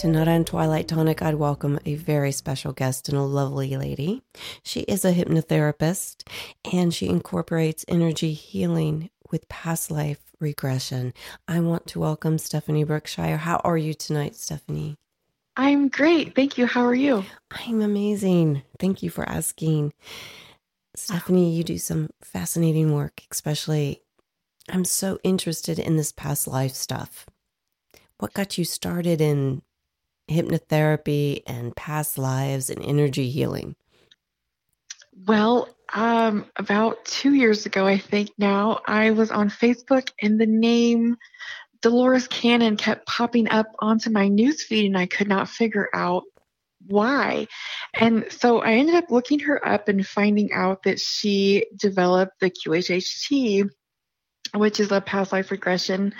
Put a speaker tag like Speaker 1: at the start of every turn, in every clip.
Speaker 1: Tonight on Twilight Tonic, I'd welcome a very special guest and a lovely lady. She is a hypnotherapist and she incorporates energy healing with past life regression. I want to welcome Stephanie Brookshire. How are you tonight, Stephanie?
Speaker 2: I'm great. Thank you. How are you?
Speaker 1: I'm amazing. Thank you for asking. Stephanie, you do some fascinating work, especially I'm so interested in this past life stuff. What got you started in hypnotherapy and past lives and energy healing?
Speaker 2: Well, um, about two years ago, I think now, I was on Facebook and the name Dolores Cannon kept popping up onto my newsfeed and I could not figure out why. And so I ended up looking her up and finding out that she developed the QHHT which is a past life regression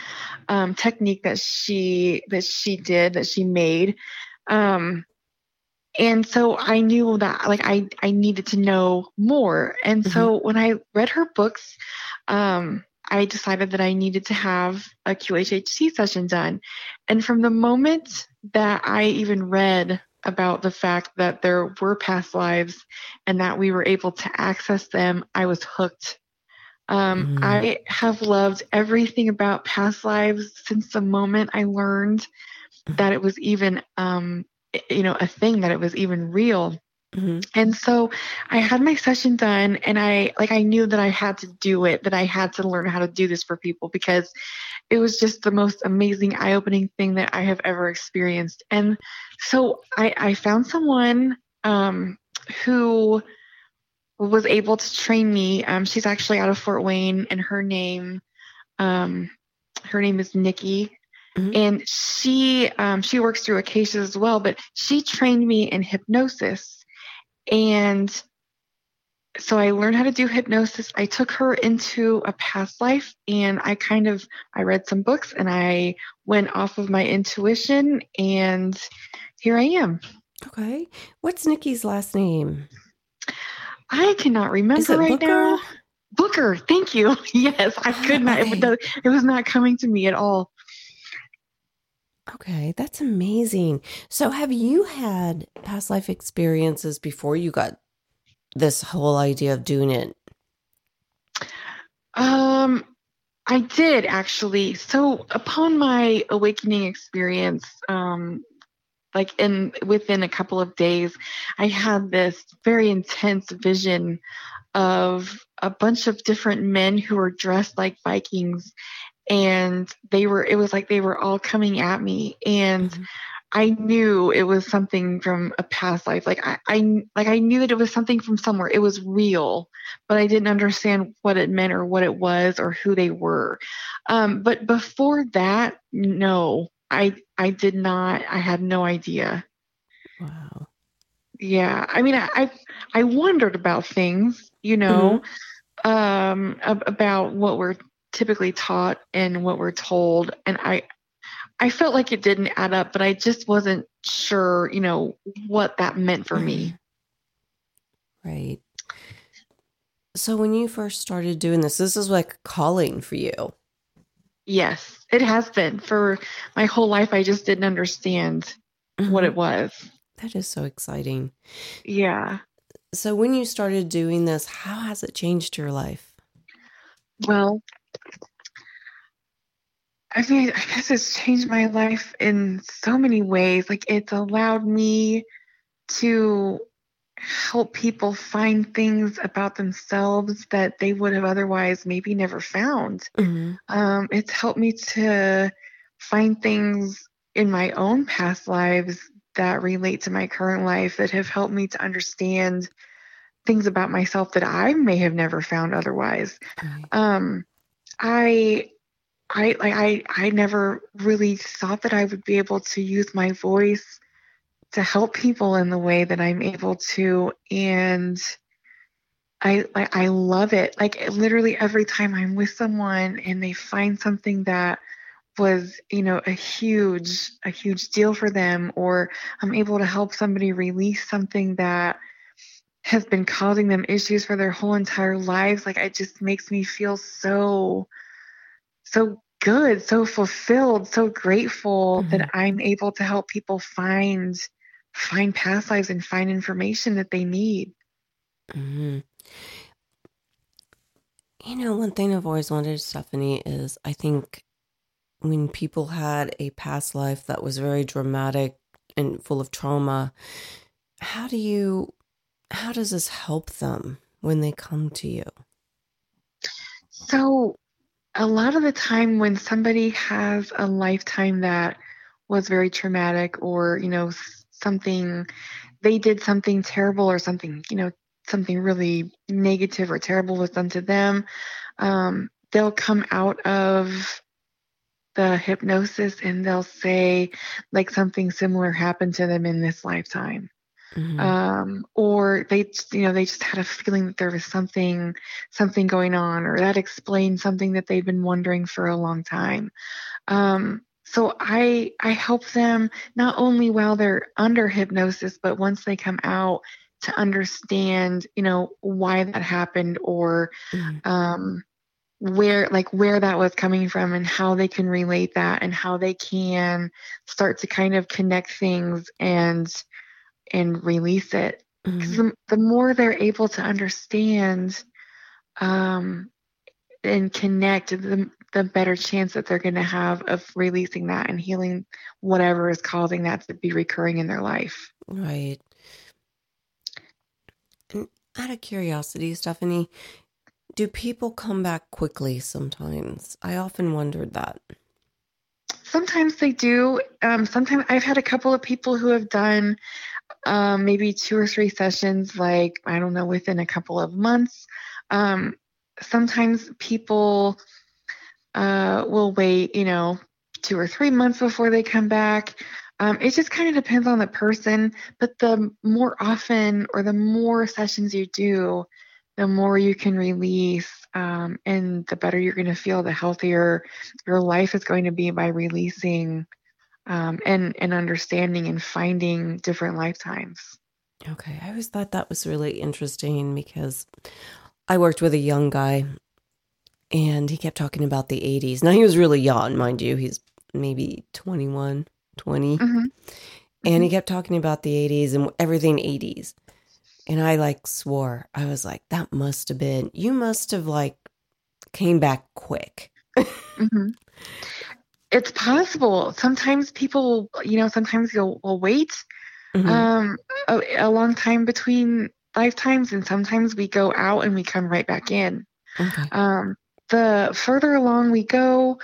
Speaker 2: um, technique that she that she did that she made. Um, and so i knew that like i i needed to know more. And mm-hmm. so when i read her books um, i decided that i needed to have a QHHT session done. And from the moment that i even read about the fact that there were past lives and that we were able to access them i was hooked um, mm. I have loved everything about past lives since the moment I learned that it was even, um, you know, a thing, that it was even real. Mm-hmm. And so I had my session done and I like I knew that I had to do it, that I had to learn how to do this for people because it was just the most amazing eye-opening thing that I have ever experienced. And so I, I found someone um, who was able to train me. Um, she's actually out of Fort Wayne, and her name, um, her name is Nikki, mm-hmm. and she um, she works through Acacia as well. But she trained me in hypnosis, and so I learned how to do hypnosis. I took her into a past life, and I kind of I read some books, and I went off of my intuition, and here I am.
Speaker 1: Okay, what's Nikki's last name?
Speaker 2: I cannot remember right Booker? now. Booker, thank you. Yes, I could not. It, it was not coming to me at all.
Speaker 1: Okay, that's amazing. So, have you had past life experiences before you got this whole idea of doing it?
Speaker 2: Um, I did actually. So, upon my awakening experience, um, like in within a couple of days i had this very intense vision of a bunch of different men who were dressed like vikings and they were it was like they were all coming at me and mm-hmm. i knew it was something from a past life. Like I, I like i knew that it was something from somewhere. It was real but i didn't understand what it meant or what it was or who they were. Um, but before that no I I did not. I had no idea.
Speaker 1: Wow.
Speaker 2: Yeah, I mean, I I wondered about things, you know, mm-hmm. um, about what were typically taught and what we're told. And I, I felt like it didn't add up, but I just wasn't sure, you know, what that meant for me.
Speaker 1: Right. So when you first started doing this, this is like calling for you.
Speaker 2: Yes, it has been for my whole life. I just didn't understand mm-hmm. what it was.
Speaker 1: That is so exciting.
Speaker 2: Yeah.
Speaker 1: So when you started doing this, how has it changed your life?
Speaker 2: Well, I mean, I guess it's changed my life in so many ways. Like it's allowed me to help people find things about themselves that they would have otherwise maybe never found. Mm-hmm. Um, it's helped me to find things in my own past lives that relate to my current life that have helped me to understand things about myself that I may have never found otherwise. Um, I I like I I never really thought that I would be able to use my voice to help people in the way that I'm able to and I like I love it. Like literally every time I'm with someone and they find something that was, you know, a huge a huge deal for them or I'm able to help somebody release something that has been causing them issues for their whole entire lives, like it just makes me feel so so good, so fulfilled, so grateful mm-hmm. that I'm able to help people find find past lives and find information that they need.
Speaker 1: Mm-hmm. You know, one thing I've always wondered, Stephanie, is I think when people had a past life that was very dramatic and full of trauma, how do you, how does this help them when they come to you?
Speaker 2: So, a lot of the time when somebody has a lifetime that was very traumatic or, you know, something they did something terrible or something you know something really negative or terrible was done to them um, they'll come out of the hypnosis and they'll say like something similar happened to them in this lifetime mm-hmm. um, or they you know they just had a feeling that there was something something going on or that explained something that they've been wondering for a long time um, so I I help them not only while they're under hypnosis, but once they come out to understand, you know, why that happened or mm-hmm. um, where like where that was coming from and how they can relate that and how they can start to kind of connect things and and release it. Because mm-hmm. the, the more they're able to understand um, and connect, the the better chance that they're going to have of releasing that and healing whatever is causing that to be recurring in their life.
Speaker 1: Right. And out of curiosity, Stephanie, do people come back quickly sometimes? I often wondered that.
Speaker 2: Sometimes they do. Um, sometimes I've had a couple of people who have done um, maybe two or three sessions, like, I don't know, within a couple of months. Um, sometimes people uh, will wait, you know, two or three months before they come back. Um, it just kind of depends on the person, but the more often or the more sessions you do, the more you can release um, and the better you're going to feel, the healthier your life is going to be by releasing um, and, and understanding and finding different lifetimes.
Speaker 1: Okay. I always thought that was really interesting because I worked with a young guy and he kept talking about the 80s. Now he was really young, mind you. He's maybe 21, 20. Mm-hmm. And he mm-hmm. kept talking about the 80s and everything 80s. And I like swore. I was like, that must have been, you must have like came back quick. mm-hmm.
Speaker 2: It's possible. Sometimes people, you know, sometimes you'll will wait mm-hmm. um, a, a long time between lifetimes, and sometimes we go out and we come right back in. Okay. Um, the further along we go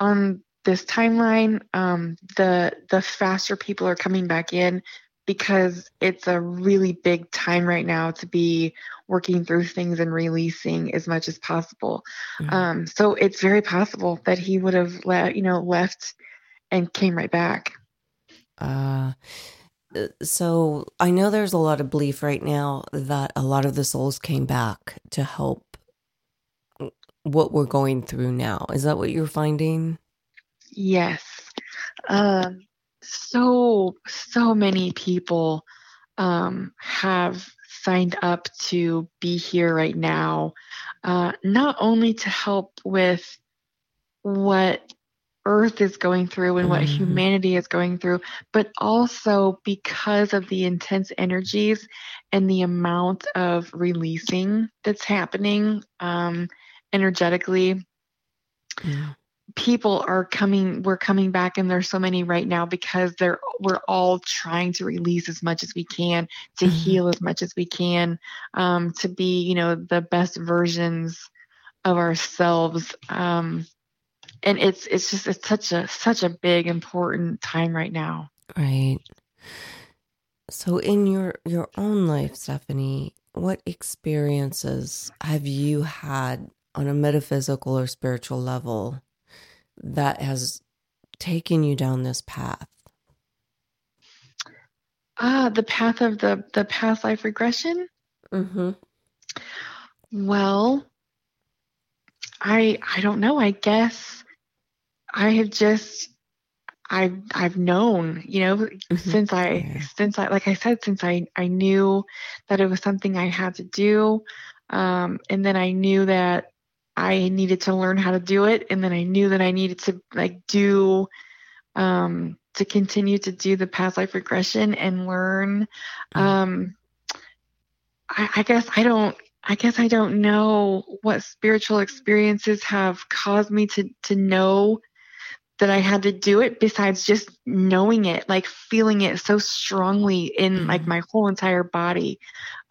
Speaker 2: on this timeline, um, the the faster people are coming back in because it's a really big time right now to be working through things and releasing as much as possible. Mm-hmm. Um, so it's very possible that he would have let you know left and came right back.
Speaker 1: Uh so I know there's a lot of belief right now that a lot of the souls came back to help what we're going through now. Is that what you're finding?
Speaker 2: Yes. Um, so, so many people um, have signed up to be here right now, uh, not only to help with what Earth is going through and what mm-hmm. humanity is going through, but also because of the intense energies and the amount of releasing that's happening um, energetically. Yeah. People are coming, we're coming back, and there's so many right now because they're we're all trying to release as much as we can, to mm-hmm. heal as much as we can, um, to be, you know, the best versions of ourselves. Um, and it's it's just it's such a such a big important time right now
Speaker 1: right so in your your own life stephanie what experiences have you had on a metaphysical or spiritual level that has taken you down this path
Speaker 2: ah the path of the the past life regression
Speaker 1: mm-hmm.
Speaker 2: well i i don't know i guess I have just I've I've known, you know, mm-hmm. since I yeah. since I like I said, since I I knew that it was something I had to do, um, and then I knew that I needed to learn how to do it, and then I knew that I needed to like do um, to continue to do the past life regression and learn. Mm-hmm. Um, I, I guess I don't I guess I don't know what spiritual experiences have caused me to to know that I had to do it besides just knowing it, like feeling it so strongly in mm-hmm. like my whole entire body.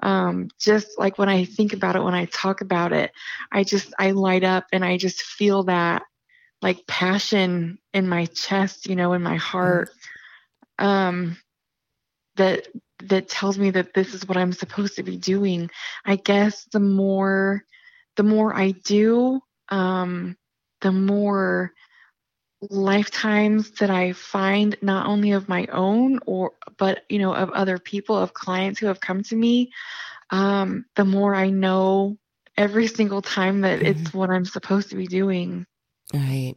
Speaker 2: Um, just like when I think about it, when I talk about it, I just, I light up and I just feel that like passion in my chest, you know, in my heart. Um, that, that tells me that this is what I'm supposed to be doing. I guess the more, the more I do, um, the more lifetimes that I find not only of my own or but you know of other people of clients who have come to me um, the more I know every single time that mm-hmm. it's what I'm supposed to be doing.
Speaker 1: Right.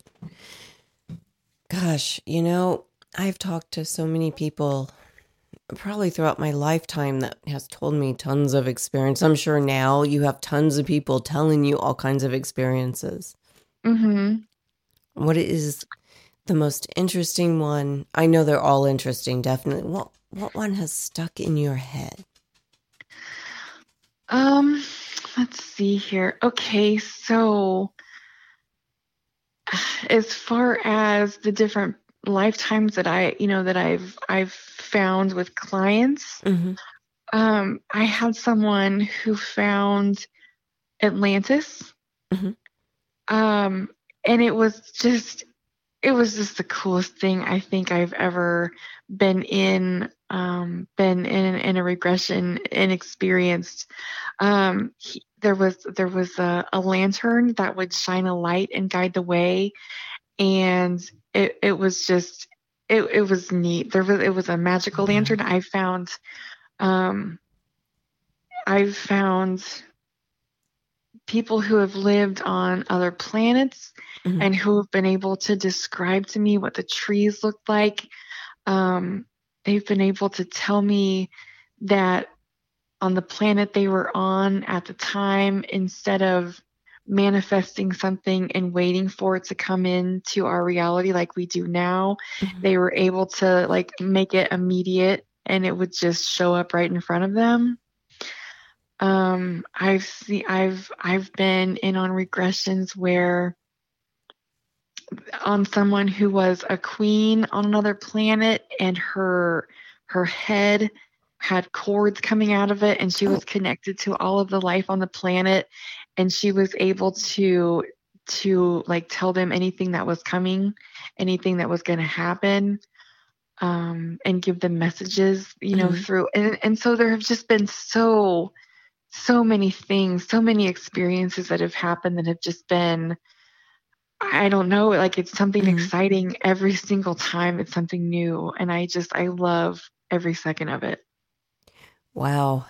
Speaker 1: Gosh you know I've talked to so many people probably throughout my lifetime that has told me tons of experience. I'm sure now you have tons of people telling you all kinds of experiences.
Speaker 2: Mm-hmm
Speaker 1: what is the most interesting one? I know they're all interesting, definitely. What what one has stuck in your head?
Speaker 2: Um, let's see here. Okay, so as far as the different lifetimes that I, you know, that I've I've found with clients, mm-hmm. um, I had someone who found Atlantis. Mm-hmm. Um, and it was just it was just the coolest thing I think I've ever been in um, been in, in a regression and experienced. Um, he, there was there was a, a, lantern that would shine a light and guide the way, and it it was just it it was neat. There was it was a magical lantern. I found um, I found people who have lived on other planets mm-hmm. and who have been able to describe to me what the trees look like. Um, they've been able to tell me that on the planet they were on at the time, instead of manifesting something and waiting for it to come into our reality like we do now, mm-hmm. they were able to like make it immediate and it would just show up right in front of them. Um, I've seen, I've, I've been in on regressions where on someone who was a queen on another planet and her her head had cords coming out of it and she was oh. connected to all of the life on the planet and she was able to to like tell them anything that was coming anything that was going to happen um and give them messages you know mm-hmm. through and and so there have just been so so many things so many experiences that have happened that have just been I don't know, like it's something mm-hmm. exciting every single time. It's something new. And I just, I love every second of it.
Speaker 1: Wow.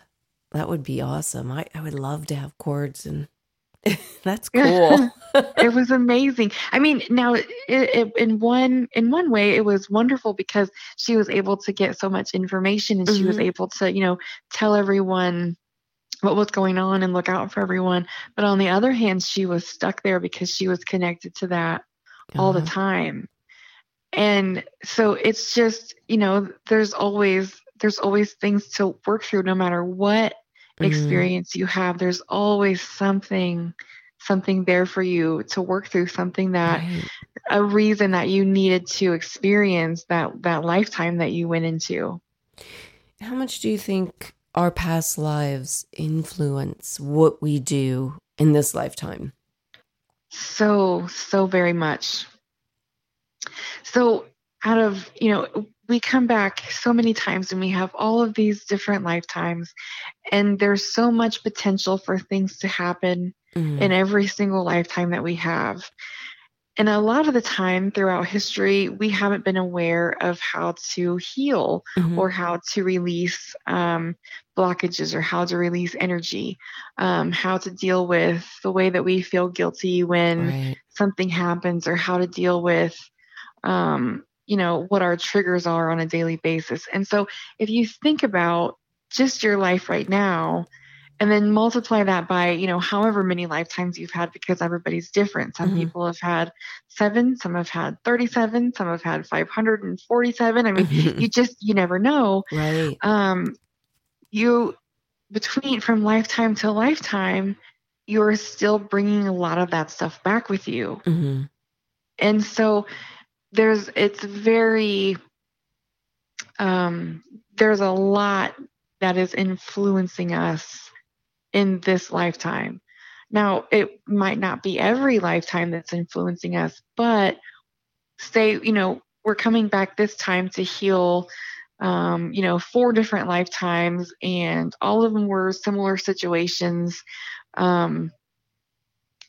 Speaker 1: That would be awesome. I, I would love to have cords and That's cool.
Speaker 2: it was amazing. I mean, now it, it, in one in one way, it was wonderful because she was able to get so much information, and mm-hmm. she was mm-hmm. able to, you know, tell everyone what was going on and look out for everyone. But on the other hand, she was stuck there because she was connected to that all the time. And so it's just, you know, there's always there's always things to work through no matter what mm-hmm. experience you have. There's always something something there for you to work through something that right. a reason that you needed to experience that that lifetime that you went into
Speaker 1: how much do you think our past lives influence what we do in this lifetime
Speaker 2: so so very much so out of you know we come back so many times and we have all of these different lifetimes and there's so much potential for things to happen mm-hmm. in every single lifetime that we have. And a lot of the time throughout history, we haven't been aware of how to heal mm-hmm. or how to release um, blockages or how to release energy, um, how to deal with the way that we feel guilty when right. something happens, or how to deal with, um, you know, what our triggers are on a daily basis. And so if you think about just your life right now, and then multiply that by you know however many lifetimes you've had because everybody's different some mm-hmm. people have had seven some have had 37 some have had 547 i mean mm-hmm. you just you never know
Speaker 1: right
Speaker 2: um you between from lifetime to lifetime you're still bringing a lot of that stuff back with you mm-hmm. and so there's it's very um there's a lot that is influencing us in this lifetime. Now, it might not be every lifetime that's influencing us, but say, you know, we're coming back this time to heal, um, you know, four different lifetimes, and all of them were similar situations. Um,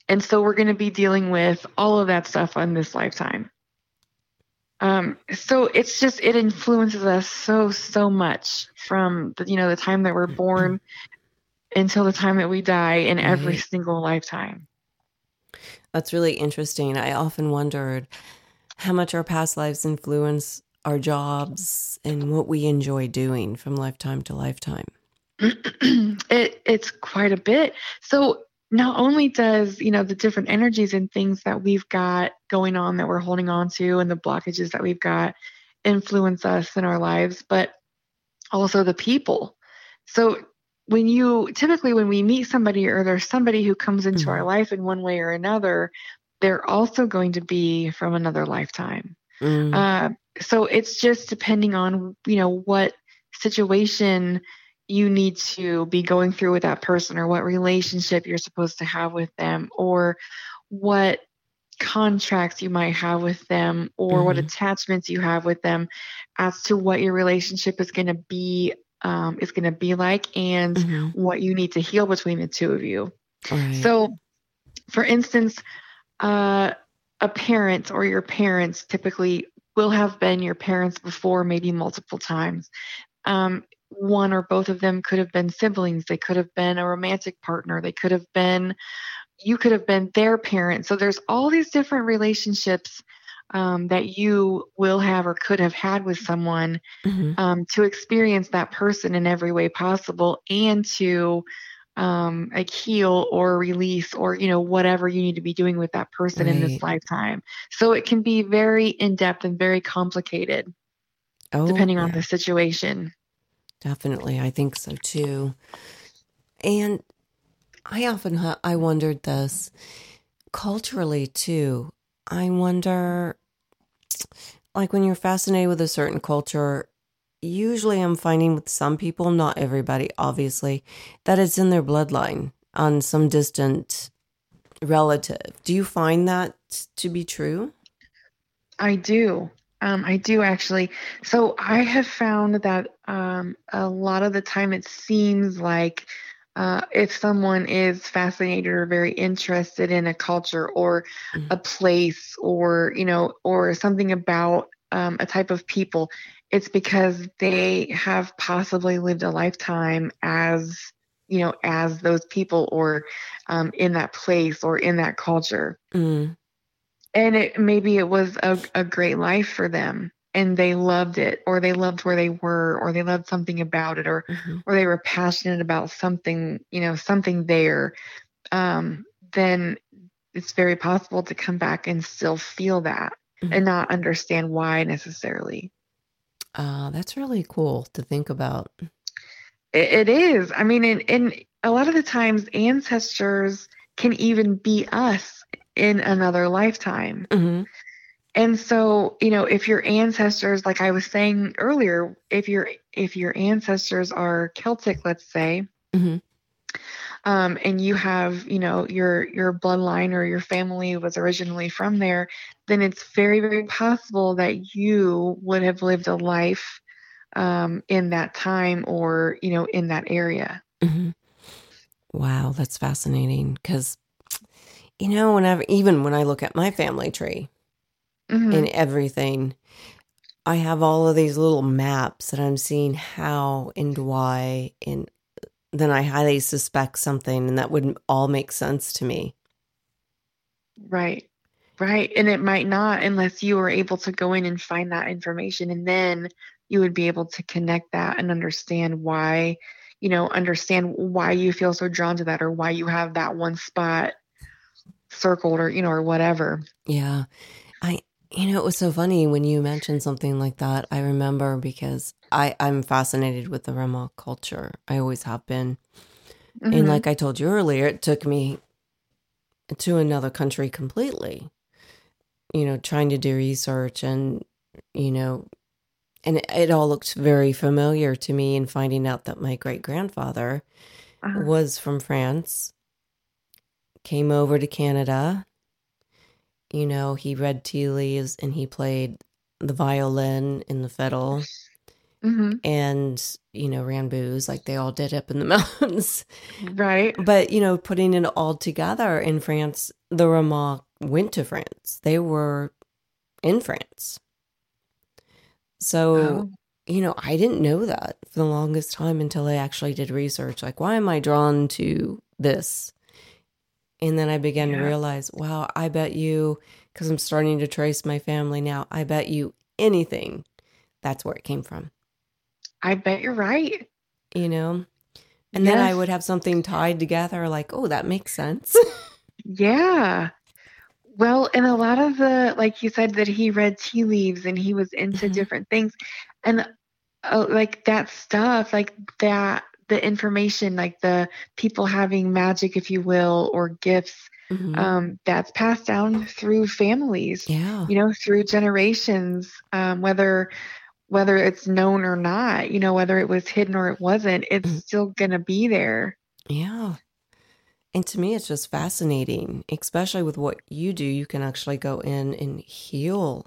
Speaker 2: and so we're going to be dealing with all of that stuff on this lifetime. Um, so it's just it influences us so so much from the you know the time that we're born until the time that we die in every single lifetime.
Speaker 1: That's really interesting. I often wondered how much our past lives influence our jobs and what we enjoy doing from lifetime to lifetime.
Speaker 2: it, it's quite a bit. So not only does you know the different energies and things that we've got going on that we're holding on to and the blockages that we've got influence us in our lives but also the people so when you typically when we meet somebody or there's somebody who comes into mm-hmm. our life in one way or another they're also going to be from another lifetime mm-hmm. uh, so it's just depending on you know what situation you need to be going through with that person or what relationship you're supposed to have with them or what contracts you might have with them or mm-hmm. what attachments you have with them as to what your relationship is going to be um, is going to be like and mm-hmm. what you need to heal between the two of you. Right. So, for instance, uh, a parent or your parents typically will have been your parents before, maybe multiple times. Um, one or both of them could have been siblings, they could have been a romantic partner, they could have been, you could have been their parent. So, there's all these different relationships um, that you will have or could have had with someone mm-hmm. um, to experience that person in every way possible and to um, like heal or release or you know whatever you need to be doing with that person right. in this lifetime so it can be very in-depth and very complicated oh, depending yeah. on the situation
Speaker 1: definitely i think so too and i often i wondered this culturally too I wonder, like when you're fascinated with a certain culture, usually I'm finding with some people, not everybody, obviously, that it's in their bloodline on some distant relative. Do you find that to be true?
Speaker 2: I do. Um, I do actually. So I have found that um, a lot of the time it seems like uh, if someone is fascinated or very interested in a culture or mm-hmm. a place or you know or something about um, a type of people it's because they have possibly lived a lifetime as you know, as those people or um, in that place or in that culture.
Speaker 1: Mm.
Speaker 2: And it maybe it was a, a great life for them and they loved it or they loved where they were or they loved something about it or
Speaker 1: hmm
Speaker 2: or they were passionate about something, you know, something there. Um, then it's very possible to come back and still feel that
Speaker 1: Mhm.
Speaker 2: and not understand why necessarily.
Speaker 1: Uh, that's really cool to think about.
Speaker 2: It, it is. I mean, and, and a lot of the times ancestors can even be us in another lifetime.
Speaker 1: hmm
Speaker 2: And so, you know, if your ancestors, like I was saying earlier, if your if your ancestors are Celtic, let's say,
Speaker 1: hmm
Speaker 2: um, and you have, you know, your your bloodline or your family was originally from there, then it's very, very possible that you would have lived a life um, in that time or, you know, in that area.
Speaker 1: hmm Wow, that's fascinating. Because, you know, whenever, even when I look at my family tree
Speaker 2: Mhm.
Speaker 1: and everything, I have all of these little maps that I'm seeing how and why, and then I highly suspect something, and that wouldn't all make sense to me.
Speaker 2: Right. Right. And it might not unless you were able to go in and find that information. And then you would be able to connect that and understand why, you know, understand why you feel so drawn to that or why you have that one spot circled or, you know, or whatever.
Speaker 1: Yeah. I, you know, it was so funny when you mentioned something like that. I remember because I, I'm fascinated with the Roma culture. I always have been. And
Speaker 2: Mhm.
Speaker 1: like I told you earlier, it took me to another country completely, you know, trying to do research and, you know, and it, it all looked very familiar to me and finding out that my great grandfather
Speaker 2: Uh-huh.
Speaker 1: was from France, came over to Canada. You know, he read tea leaves and he played the violin and the fiddle
Speaker 2: Mhm.
Speaker 1: and, you know, ran booze like they all did up in the mountains.
Speaker 2: Right.
Speaker 1: But, you know, putting it all together in France, the Roma went to France. They were in France. So,
Speaker 2: Oh,
Speaker 1: you know, I didn't know that for the longest time until I actually did research. Like, why am I drawn to this? And then I began to realize, wow, I bet you, because I'm starting to trace my family now, I bet you anything that's where it came from,
Speaker 2: I bet you're right.
Speaker 1: you know? And then I would have something tied together, like, oh, that makes sense.
Speaker 2: Yeah. Well, and a lot of the, like you said, that he read tea leaves and he was into
Speaker 1: Mhm.
Speaker 2: different things. And uh, like that stuff, like that, the information, like the people having magic, if you will, or gifts,
Speaker 1: Mhm.
Speaker 2: um, that's passed down through families,
Speaker 1: Yeah.
Speaker 2: you know, through generations, um, whether whether it's known or not, you know, whether it was hidden or it wasn't, it's
Speaker 1: Mhm.
Speaker 2: still gonna be there.
Speaker 1: Yeah. And to me, it's just fascinating, especially with what you do. You can actually go in and heal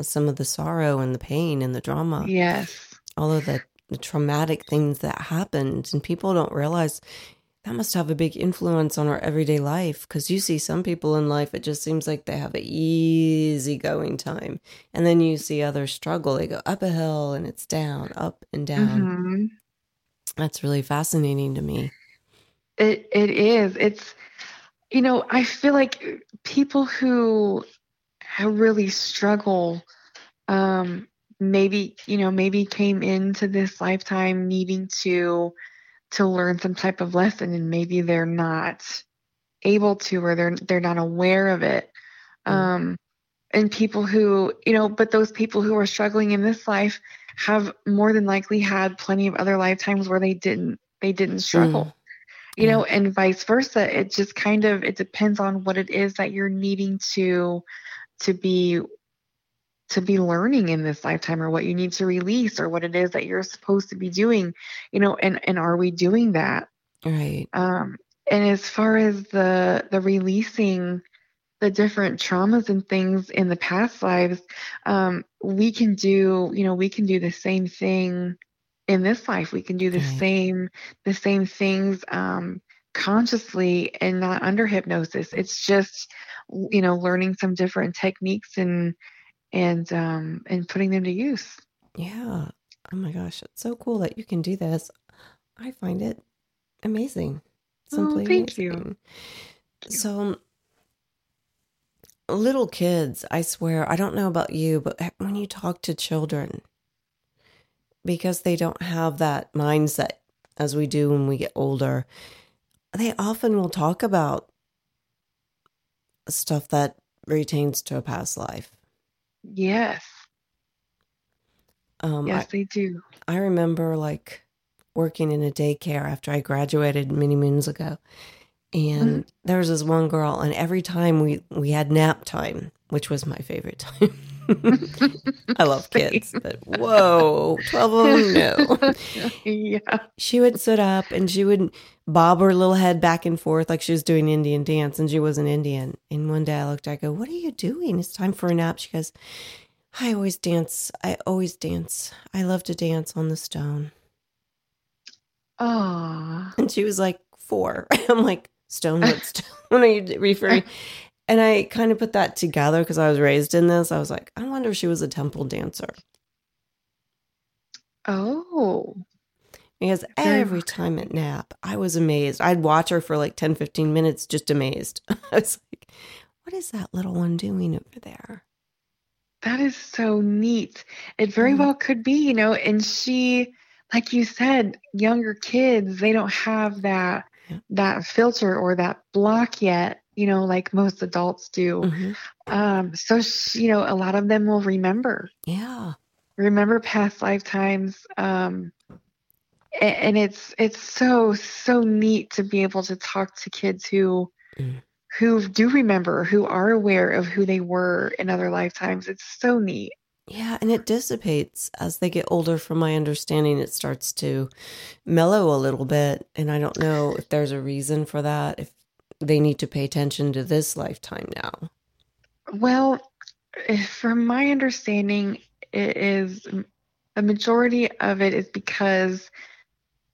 Speaker 1: some of the sorrow and the pain and the drama,
Speaker 2: Yes.
Speaker 1: all of the, the traumatic things that happened. And people don't realize that must have a big influence on our everyday life because you see some people in life, it just seems like they have an easy going time. And then you see others struggle. They go up a hill and it's down, up and down.
Speaker 2: hmm
Speaker 1: That's really fascinating to me.
Speaker 2: It it is. It's you know, I feel like people who really struggle um maybe, you know, maybe came into this lifetime needing to to learn some type of lesson and maybe they're not able to or they're they're not aware of it.
Speaker 1: Mm.
Speaker 2: Um and people who, you know, but those people who are struggling in this life have more than likely had plenty of other lifetimes where they didn't they didn't struggle
Speaker 1: Mm.
Speaker 2: you
Speaker 1: Yeah.
Speaker 2: know and vice versa it just kind of it depends on what it is that you're needing to to be to be learning in this lifetime or what you need to release or what it is that you're supposed to be doing you know and and are we doing that
Speaker 1: Right.
Speaker 2: um and as far as the the releasing the different traumas and things in the past lives um we can do you know we can do the same thing in this life we can do the
Speaker 1: Right.
Speaker 2: same the same things um consciously and not under hypnosis it's just you know learning some different techniques and and um and putting them to use
Speaker 1: Yeah. Oh my gosh, it's so cool that you can do this. I find it amazing.
Speaker 2: Oh,
Speaker 1: Simply
Speaker 2: thank you.
Speaker 1: So, little kids, I swear, I don't know about you, but when you talk to children, because they don't have that mindset as we do when we get older, they often will talk about stuff that retains to a past life.
Speaker 2: Yes.
Speaker 1: Um,
Speaker 2: Yes, they do.
Speaker 1: I, I remember like working in a daycare after I graduated many moons ago. And there was this one girl, and every time we, we had nap time, which was my favorite time. I love kids, but whoa, 12 of them, no.
Speaker 2: yeah.
Speaker 1: She would sit up and she would bob her little head back and forth like she was doing Indian dance, and she was an Indian. And one day I looked, I go, What are you doing? It's time for a nap. She goes, I always dance. I always dance. I love to dance on the stone.
Speaker 2: Oh,
Speaker 1: And she was like four. I'm like, Stone, what stone are you referring? And I kind of put that together because I was raised in this. I was like, I wonder if she was a temple dancer.
Speaker 2: oh,
Speaker 1: Because every time at nap, I was amazed. I'd watch her for like 10, 15 minutes, just amazed. I was like, what is that little one doing over there?
Speaker 2: that is so neat. It very well could be, you know, and she, like you said, younger kids, they don't have that
Speaker 1: Yeah.
Speaker 2: that filter or that block yet, you know, like most adults do.
Speaker 1: Mhm.
Speaker 2: Um, so she, you know, a lot of them will remember.
Speaker 1: Yeah.
Speaker 2: remember past lifetimes um and it's it's so so neat to be able to talk to kids who
Speaker 1: Mm.
Speaker 2: who do remember who are aware of who they were in other lifetimes it's so neat
Speaker 1: Yeah. And it dissipates as they get older. From my understanding, it starts to mellow a little bit. And I don't know if there's a reason for that, if they need to pay attention to this lifetime now.
Speaker 2: well from my understanding it is a majority of it is because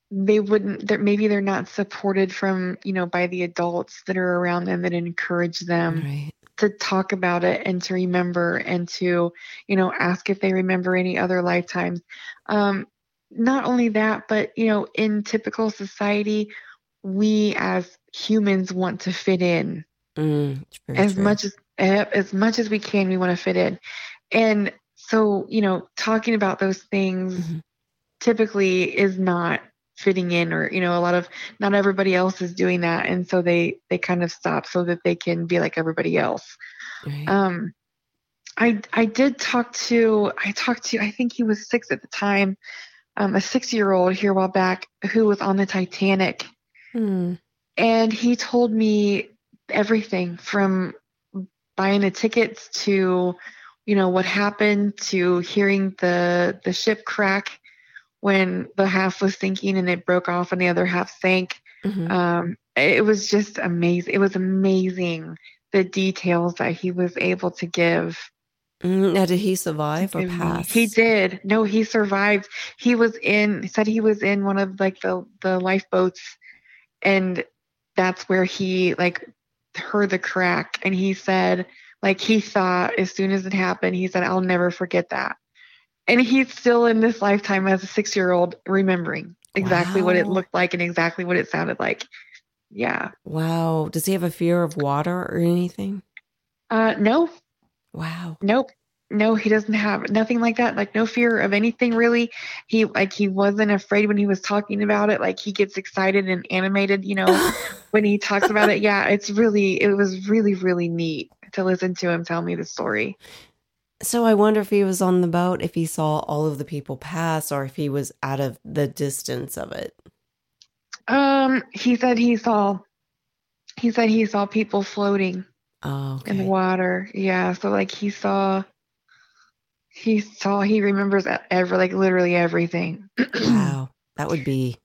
Speaker 2: they wouldn't maybe they're not supported from you know by the adults that are around them that encourage them
Speaker 1: Right.
Speaker 2: to talk about it and to remember and to you know ask if they remember any other lifetimes um not only that but you know in typical society we as humans want to fit in
Speaker 1: Mm,
Speaker 2: as
Speaker 1: true.
Speaker 2: much as eh, as much as we can we want to fit in and so you know talking about those things
Speaker 1: Mhm.
Speaker 2: typically is not fitting in or you know a lot of not everybody else is doing that and so they they kind of stop so that they can be like everybody else
Speaker 1: Right.
Speaker 2: um i i did talk to i talked to i think he was six at the time um, a six year old here a while back who was on the titanic
Speaker 1: Hmm.
Speaker 2: and he told me everything from buying the tickets to you know what happened to hearing the the ship crack when the half was sinking and it broke off and the other half sank
Speaker 1: Mhm.
Speaker 2: um it was just amazing it was amazing the details that he was able to give
Speaker 1: Mm, now, did he survive or pass?
Speaker 2: he did no he survived he was in said he was in one of like the the lifeboats and that's where he like heard the crack and he said like he thought as soon as it happened he said i'll never forget that and he's still in this lifetime as a six year old remembering exactly what it looked like and exactly what it sounded like yeah
Speaker 1: Wow. Does he have a fear of water or anything?
Speaker 2: uh no
Speaker 1: Wow.
Speaker 2: Nope. No, he doesn't have nothing like that. Like no fear of anything really. He like he wasn't afraid when he was talking about it. Like he gets excited and animated, you know, when he talks about it. Yeah, it's really it was really really neat to listen to him tell me the story.
Speaker 1: so I wonder if he was on the boat, if he saw all of the people pass, or if he was out of the distance of it.
Speaker 2: Um, he said he saw he said he saw people floating
Speaker 1: Oh,
Speaker 2: in the water. Yeah, so like he saw he saw he remembers ever like literally everything.
Speaker 1: wow. That would be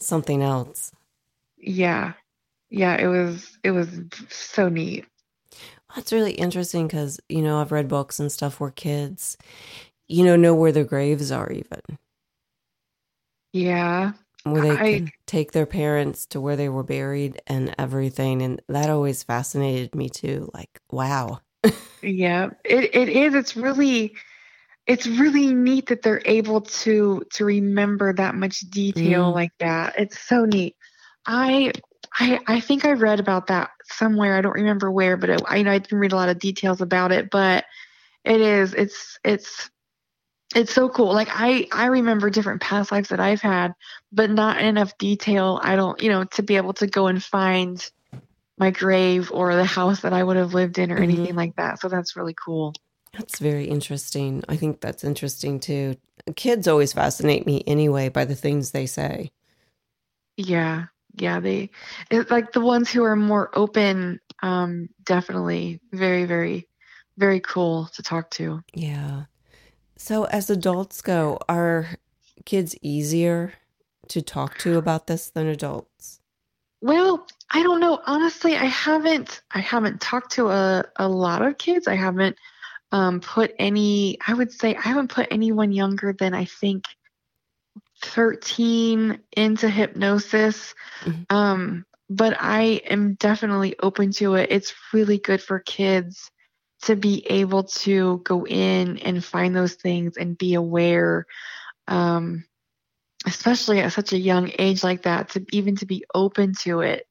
Speaker 1: something else.
Speaker 2: yeah. Yeah, it was it was so neat.
Speaker 1: That's really interesting because, you know, I've read books and stuff where kids, you know, know where their graves are, even
Speaker 2: Yeah.
Speaker 1: where they
Speaker 2: I-
Speaker 1: can take their parents to where they were buried and everything. And that always fascinated me too. Like, wow.
Speaker 2: Yeah, it, it is. It's really, it's really neat that they're able to to remember that much detail
Speaker 1: Mm.
Speaker 2: like that. It's so neat. I I I think I read about that somewhere. I don't remember where, but it, I you know I didn't read a lot of details about it. But it is it's it's it's so cool. Like I I remember different past lives that I've had, but not enough detail. I don't you know to be able to go and find my grave or the house that I would have lived in or
Speaker 1: Mhm.
Speaker 2: anything like that. So that's really cool.
Speaker 1: That's very interesting. I think that's interesting too. Kids always fascinate me anyway by the things they say.
Speaker 2: Yeah, yeah. They it, like the ones who are more open. Um, definitely very very very cool to talk to.
Speaker 1: Yeah. So, as adults go, are kids easier to talk to about this than adults?
Speaker 2: Well, I don't know. Honestly, I haven't I haven't talked to a, a lot of kids. I haven't um, put any I would say I haven't put anyone younger than I think 13 into hypnosis.
Speaker 1: Mhm.
Speaker 2: Um, but I am definitely open to it. It's really good for kids to be able to go in and find those things and be aware um, especially at such a young age like that to even to be open to it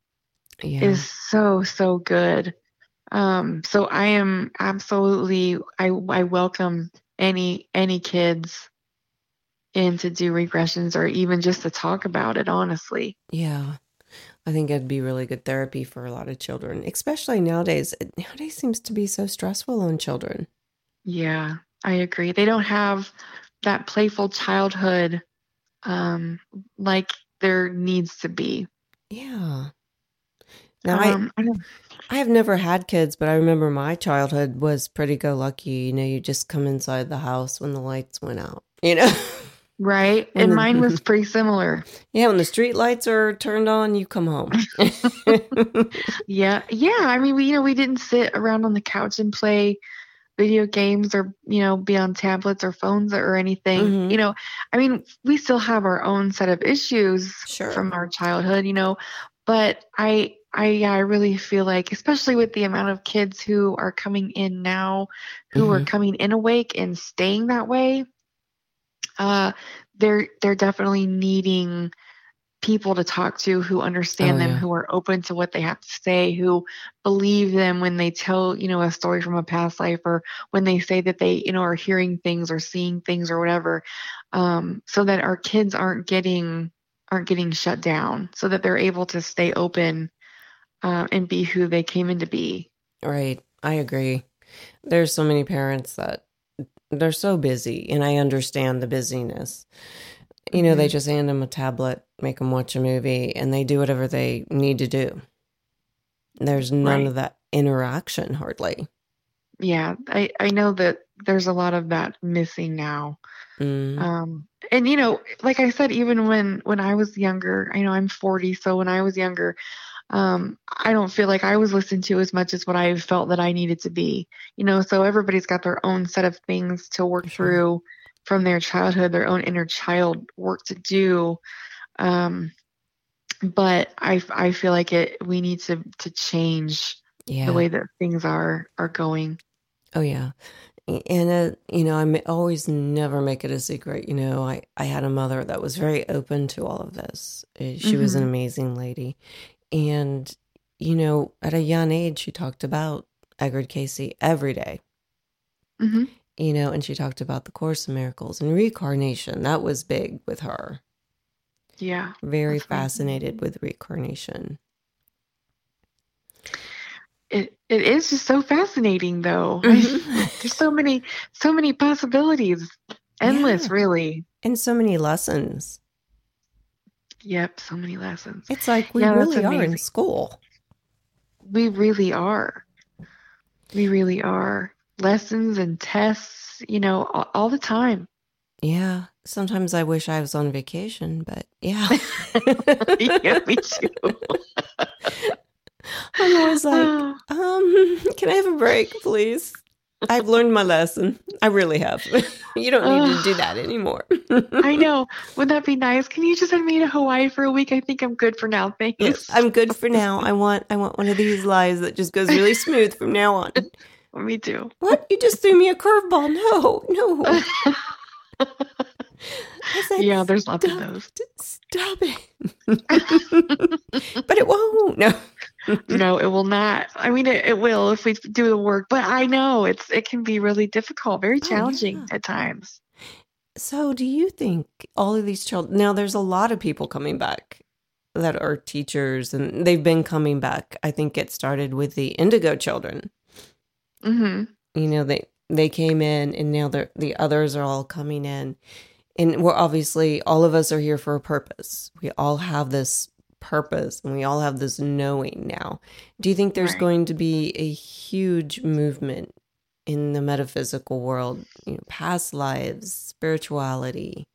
Speaker 1: Yeah.
Speaker 2: is so so good um so i am absolutely i i welcome any any kids in to do regressions or even just to talk about it honestly
Speaker 1: yeah. I think it'd be really good therapy for a lot of children, especially nowadays. It nowadays seems to be so stressful on children.
Speaker 2: yeah i agree they don't have that playful childhood um like there needs to be
Speaker 1: Yeah. Now, I,
Speaker 2: um, I
Speaker 1: I have never had kids, but I remember my childhood was pretty go lucky. You know, you just come inside the house when the lights went out, you know?
Speaker 2: right
Speaker 1: And
Speaker 2: and
Speaker 1: then-
Speaker 2: mine was pretty similar
Speaker 1: yeah, when the street lights are turned on, you come home.
Speaker 2: Yeah, yeah. I mean, we you know we didn't sit around on the couch and play video games or you know be on tablets or phones or anything.
Speaker 1: Mhm.
Speaker 2: You know, I mean, we still have our own set of issues
Speaker 1: Sure.
Speaker 2: from our childhood. You know, but I I yeah, I really feel like, especially with the amount of kids who are coming in now, who are
Speaker 1: Mhm.
Speaker 2: coming in awake and staying that way, uh, they're they're definitely needing people to talk to who understand
Speaker 1: Oh,
Speaker 2: them,
Speaker 1: yeah.
Speaker 2: who are open to what they have to say, who believe them when they tell, you know, a story from a past life or when they say that they, you know, are hearing things or seeing things or whatever. Um, so that our kids aren't getting aren't getting shut down, so that they're able to stay open uh, and be who they came in to be.
Speaker 1: Right. I agree. There's so many parents that they're so busy, and I understand the busyness. You know, they
Speaker 2: Mhm.
Speaker 1: just hand them a tablet, make them watch a movie, and they do whatever they need to do. There's none
Speaker 2: Right.
Speaker 1: of that interaction hardly.
Speaker 2: Yeah, I, I know that there's a lot of that missing now.
Speaker 1: Mm.
Speaker 2: Um, and you know, like I said, even when when I was younger, I know I'm 40, so when I was younger, um, I don't feel like I was listened to as much as what I felt that I needed to be. You know, so everybody's got their own set of things to work
Speaker 1: Sure.
Speaker 2: through from their childhood, their own inner child work to do. Um, but I I feel like it we need to to change
Speaker 1: yeah.
Speaker 2: the way that things are are going.
Speaker 1: Oh yeah. And uh, you know, I always never make it a secret. You know, I I had a mother that was very open to all of this. Uh, She was an
Speaker 2: Mhm.
Speaker 1: amazing lady, and you know, at a young age, she talked about Edgar Cayce every day.
Speaker 2: hmm
Speaker 1: You know, and she talked about the Course in Miracles and reincarnation. That was big with her.
Speaker 2: Yeah.
Speaker 1: Very
Speaker 2: That's right.
Speaker 1: fascinated with reincarnation.
Speaker 2: It it is just so fascinating though.
Speaker 1: Mhm.
Speaker 2: There's so many so many possibilities. Endless,
Speaker 1: Yeah.
Speaker 2: really.
Speaker 1: and so many lessons.
Speaker 2: Yep, so many lessons.
Speaker 1: It's like we
Speaker 2: Yeah,
Speaker 1: really are in school.
Speaker 2: We really are. We really are. Lessons and tests, you know, all, all the time.
Speaker 1: Yeah. Sometimes I wish I was on vacation, but yeah.
Speaker 2: yeah, me too.
Speaker 1: I'm always like, um, can I have a break, please? I've learned my lesson. I really have. you don't need to do that anymore.
Speaker 2: I know. Wouldn't that be nice? Can you just send me to Hawaii for a week? I think I'm good for now. Thanks.
Speaker 1: Yes, I'm good for now. I want I want one of these lives that just goes really smooth from now on.
Speaker 2: Me too.
Speaker 1: What? You just threw me a curveball. No, no.
Speaker 2: yeah, there's lots of those.
Speaker 1: Stop it. but it won't. No.
Speaker 2: no, it will not. I mean, it, it, will if we do the work, but I know it's it can be really difficult, very challenging oh, yeah. at times.
Speaker 1: So, do you think all of these children now? There's a lot of people coming back that are teachers, and they've been coming back. I think it started with the Indigo children.
Speaker 2: Mm-hmm.
Speaker 1: You know, they they came in, and now the the others are all coming in, and we're obviously all of us are here for a purpose. We all have this purpose, and we all have this knowing now. Do you think there's right. going to be a huge movement in the metaphysical world? You know, past lives, spirituality.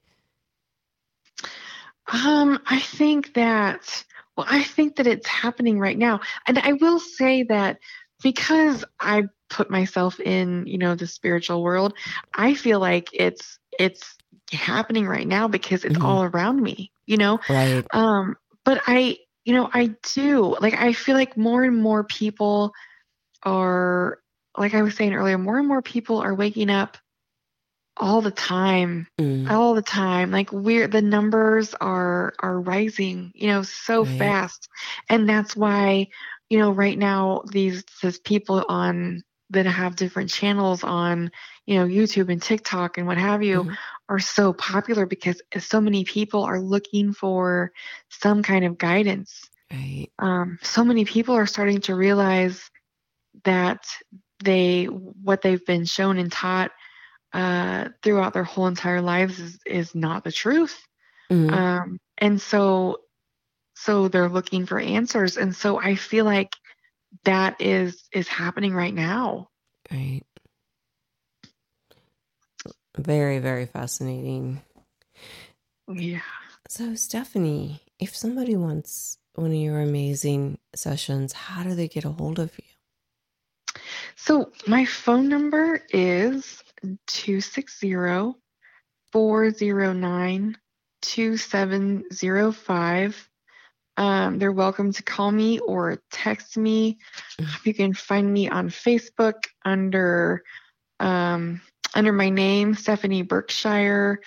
Speaker 2: Um, I think that, well, I think that it's happening right now. And I will say that because I put myself in, you know, the spiritual world, I feel like it's, it's happening right now because it's mm-hmm. all around me, you know?
Speaker 1: Right.
Speaker 2: Um, but I, you know, I do like, I feel like more and more people are, like I was saying earlier, more and more people are waking up all the time mm. all the time like we're the numbers are are rising you know so right. fast and that's why you know right now these these people on that have different channels on you know youtube and tiktok and what have you mm-hmm. are so popular because so many people are looking for some kind of guidance
Speaker 1: right
Speaker 2: um, so many people are starting to realize that they what they've been shown and taught uh, throughout their whole entire lives is, is not the truth. Mm-hmm. Um, and so, so they're looking for answers. And so I feel like that is, is happening right now.
Speaker 1: Right. Very, very fascinating.
Speaker 2: Yeah.
Speaker 1: So, Stephanie, if somebody wants one of your amazing sessions, how do they get a hold of you?
Speaker 2: So, my phone number is 260 409 2705. Um, they're welcome to call me or text me. You can find me on Facebook under um, under my name, Stephanie Berkshire,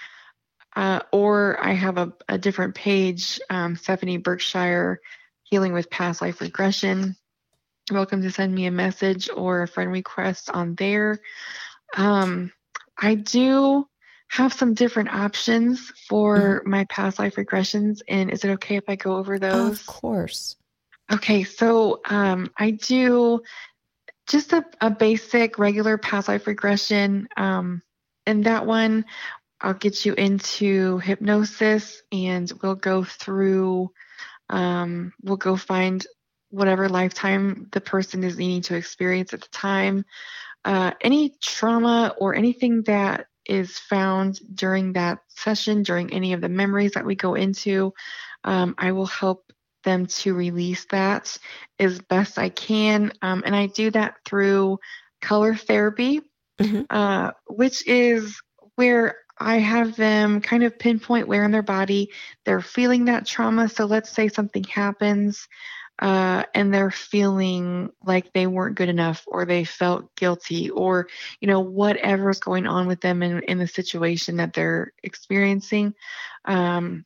Speaker 2: uh, or I have a, a different page, um, Stephanie Berkshire Healing with Past Life Regression. welcome to send me a message or a friend request on there. Um, I do have some different options for mm-hmm. my past life regressions. And is it okay if I go over those?
Speaker 1: Of course.
Speaker 2: Okay, so um, I do just a, a, basic regular past life regression. Um, and that one, I'll get you into hypnosis and we'll go through, um, we'll go find whatever lifetime the person is needing to experience at the time uh, any trauma or anything that is found during that session, during any of the memories that we go into, um, I will help them to release that as best I can. Um, and I do that through color therapy, mm-hmm. uh, which is where I have them kind of pinpoint where in their body they're feeling that trauma. So let's say something happens uh, and they're feeling like they weren't good enough or they felt guilty or you know whatever's going on with them in, in the situation that they're experiencing um,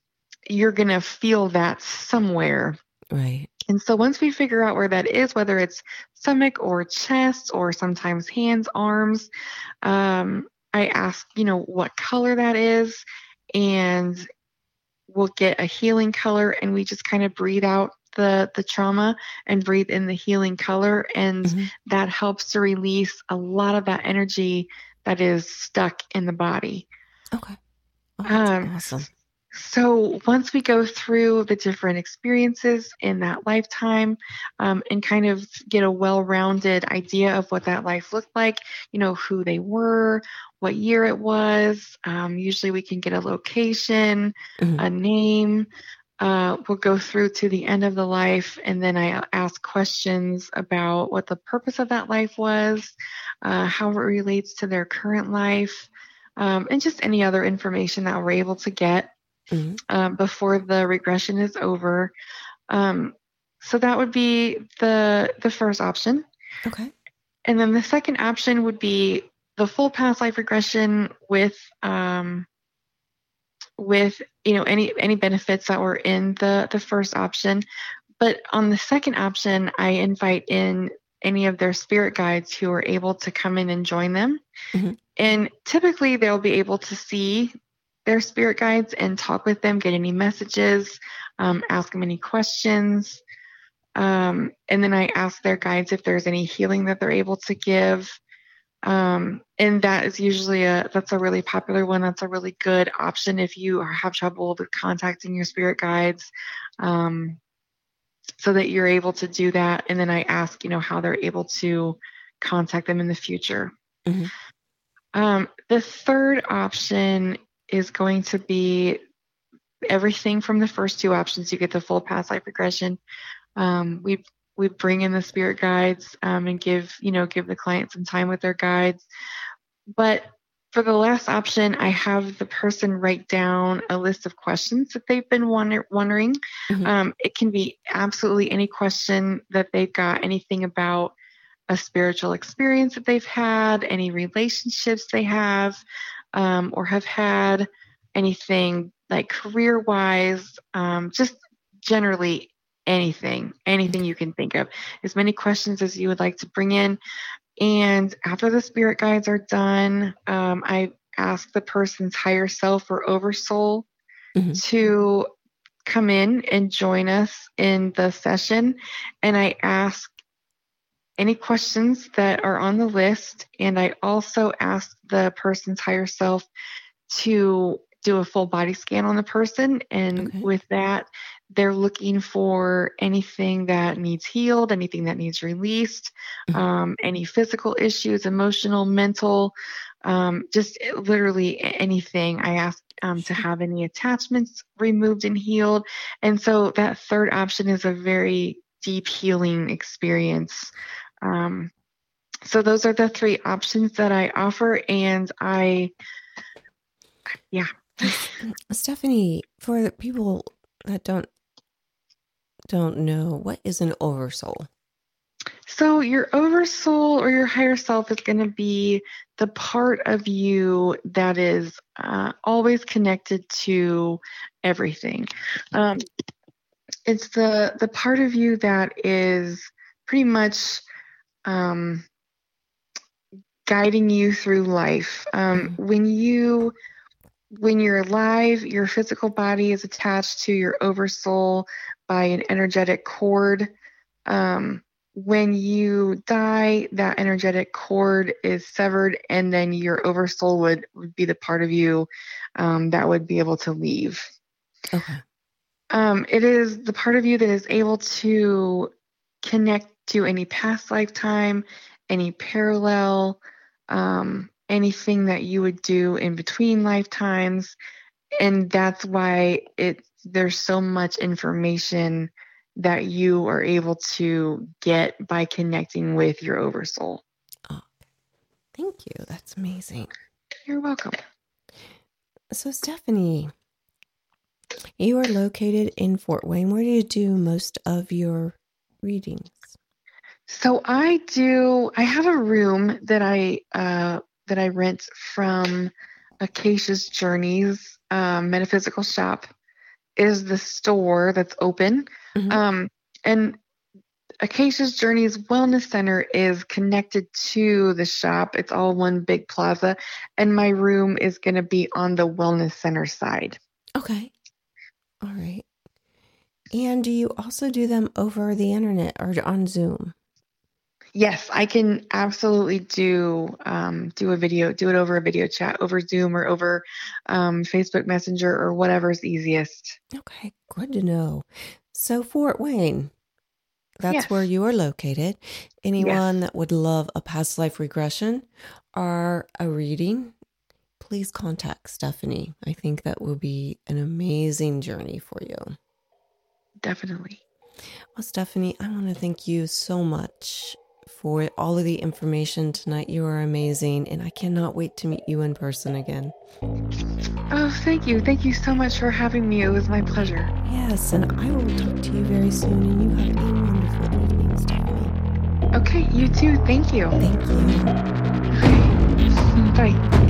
Speaker 2: you're going to feel that somewhere.
Speaker 1: Right.
Speaker 2: And so once we figure out where that is whether it's stomach or chest or sometimes hands arms um, i ask you know what color that is and we'll get a healing color and we just kind of breathe out the the trauma and breathe in the healing color and mm-hmm. that helps to release a lot of that energy that is stuck in the body
Speaker 1: okay oh, um, awesome
Speaker 2: so once we go through the different experiences in that lifetime um, and kind of get a well-rounded idea of what that life looked like you know who they were what year it was um, usually we can get a location mm-hmm. a name uh, we'll go through to the end of the life, and then I ask questions about what the purpose of that life was, uh, how it relates to their current life, um, and just any other information that we're able to get mm-hmm. um, before the regression is over. Um, so that would be the the first option.
Speaker 1: Okay.
Speaker 2: And then the second option would be the full past life regression with um, with you know any any benefits that were in the the first option. But on the second option i invite in any of their spirit guides who are able to come in and join them. Mm-hmm. and typically they'll be able to see their spirit guides and talk with them get any messages um, ask them any questions. Um, and then i ask their guides if there's any healing that they're able to give um, and that is usually a that's a really popular one. That's a really good option if you have trouble with contacting your spirit guides um, so that you're able to do that. And then i ask you know how they're able to contact them in the future. Mm-hmm. um, the third option is going to be everything from the first two options. You get the full past life regression. Um, we we bring in the spirit guides um, and give you know give the client some time with their guides but for the last option i have the person write down a list of questions that they've been wonder- wondering mm-hmm. um, it can be absolutely any question that they've got anything about a spiritual experience that they've had any relationships they have um, or have had anything like career wise um, just generally anything, anything you can think of, as many questions as you would like to bring in. And after the spirit guides are done, um, I ask the person's higher self or oversoul mm-hmm. to come in and join us in the session. And I ask any questions that are on the list. And I also ask the person's higher self to do a full body scan on the person. And okay. with that, they're looking for anything that needs healed, anything that needs released, mm-hmm. um, any physical issues, emotional, mental, um, just literally anything. I ask um, to have any attachments removed and healed. And so that third option is a very deep healing experience. Um, so those are the three options that I offer. And I, yeah.
Speaker 1: Stephanie, for people that don't don't know, what is an oversoul?
Speaker 2: So, your oversoul or your higher self is going to be the part of you that is uh, always connected to everything. Um, it's the the part of you that is pretty much um, guiding you through life. Um, mm-hmm. when you when you're alive, your physical body is attached to your oversoul by an energetic cord. Um, when you die, that energetic cord is severed, and then your oversoul would, would be the part of you um, that would be able to leave. Okay. Um, it is the part of you that is able to connect to any past lifetime, any parallel, um, anything that you would do in between lifetimes. And that's why it there's so much information that you are able to get by connecting with your oversoul. Oh,
Speaker 1: thank you. That's amazing.
Speaker 2: You're welcome.
Speaker 1: So, Stephanie, you are located in Fort Wayne. Where do you do most of your readings?
Speaker 2: So I do. I have a room that I uh, that I rent from Acacia's Journeys um, Metaphysical Shop is the store that's open. Mm-hmm. Um, and Acacia's Journeys Wellness Center is connected to the shop. It's all one big plaza. And my room is going to be on the Wellness Center side.
Speaker 1: Okay. All right. And do you also do them over the internet or on Zoom?
Speaker 2: Yes, I can absolutely do um, do a video, do it over a video chat, over Zoom or over um, Facebook Messenger or whatever's easiest.
Speaker 1: Okay, good to know. So Fort Wayne, that's yes. where you are located. Anyone yes. that would love a past life regression or a reading, please contact Stephanie. I think that will be an amazing journey for you.
Speaker 2: Definitely.
Speaker 1: Well, Stephanie, I want to thank you so much for all of the information tonight. You are amazing, and I cannot wait to meet you in person again.
Speaker 2: Oh, thank you. Thank you so much for having me. It was my pleasure.
Speaker 1: Yes, and I will talk to you very soon, and you have a wonderful evening, Stephanie.
Speaker 2: Okay, you too. Thank you.
Speaker 1: Thank you.